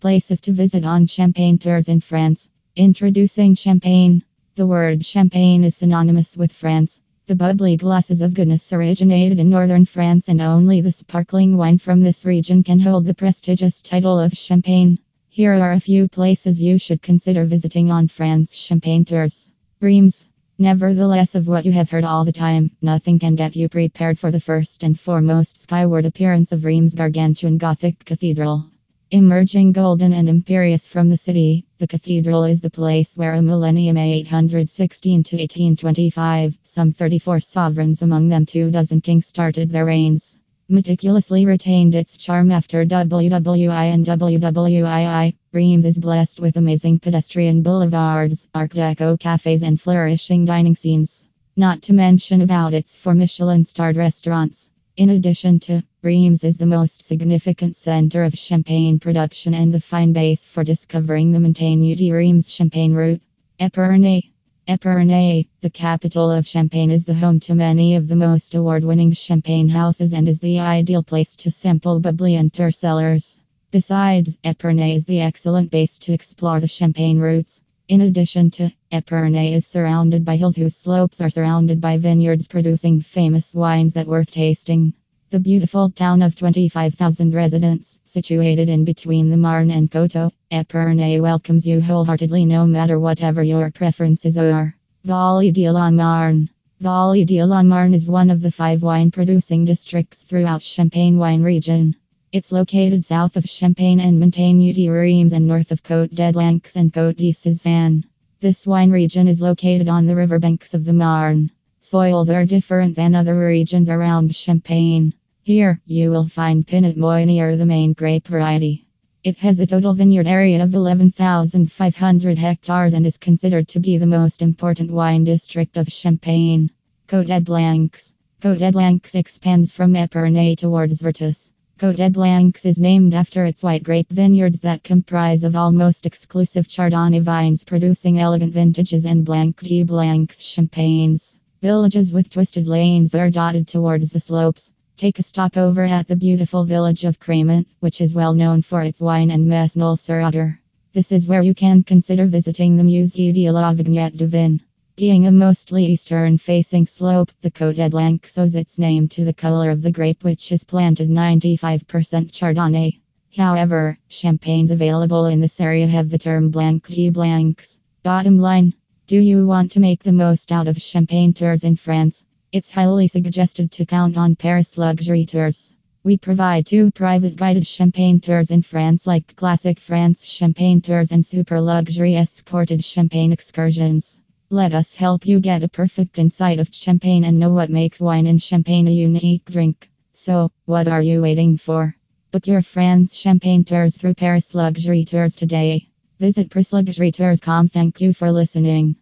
Places to visit on Champagne tours in France. Introducing Champagne. The word champagne is synonymous with France. The bubbly glasses of goodness originated in northern France, and only the sparkling wine from this region can hold the prestigious title of champagne. Here are a few places you should consider visiting on France Champagne tours. Reims. Nevertheless, of what you have heard all the time, nothing can get you prepared for the first and foremost skyward appearance of Reims' gargantuan Gothic cathedral. Emerging golden and imperious from the city, the cathedral is the place where a millennium 816 to 1825, some 34 sovereigns, among them two dozen kings, started their reigns. Meticulously retained its charm after WWI and WWII. Reims is blessed with amazing pedestrian boulevards, Art Deco cafes, and flourishing dining scenes. Not to mention about its four Michelin starred restaurants. In addition to, Reims is the most significant center of champagne production and the fine base for discovering the Montagne de Reims champagne route. Epernay. Epernay, the capital of Champagne, is the home to many of the most award winning champagne houses and is the ideal place to sample bubbly and cellars. Besides, Epernay is the excellent base to explore the champagne routes. In addition to, Epernay is surrounded by hills whose slopes are surrounded by vineyards producing famous wines that worth tasting. The beautiful town of 25,000 residents, situated in between the Marne and Coteau, Epernay welcomes you wholeheartedly no matter whatever your preferences are. Vallée de la Marne Vallée de la Marne is one of the five wine producing districts throughout Champagne wine region. It's located south of Champagne and Montagne de Reims and north of Côte de Blancs and Côte de Sézanne. This wine region is located on the riverbanks of the Marne. Soils are different than other regions around Champagne. Here, you will find Pinot Meunier, the main grape variety. It has a total vineyard area of 11,500 hectares and is considered to be the most important wine district of Champagne. Côte Blancs. Côte Blancs expands from Epernay towards Vertus. Côte Blancs is named after its white grape vineyards that comprise of almost exclusive Chardonnay vines producing elegant vintages and Blanc de Blancs champagnes. Villages with twisted lanes are dotted towards the slopes. Take a stopover at the beautiful village of Cramant, which is well known for its wine and Mesnil sur Oger. This is where you can consider visiting the Musée de la Vigne et du Vin. Being a mostly eastern facing slope, the Côte Blanc owes its name to the color of the grape, which is planted 95% Chardonnay. However, champagnes available in this area have the term Blanc de Blancs. Bottom line Do you want to make the most out of champagne tours in France? It's highly suggested to count on Paris Luxury Tours. We provide two private guided champagne tours in France, like Classic France Champagne Tours and Super Luxury Escorted Champagne Excursions. Let us help you get a perfect insight of champagne and know what makes wine and champagne a unique drink. So, what are you waiting for? Book your France champagne tours through Paris Luxury Tours today. Visit ParisLuxuryTours.com. Thank you for listening.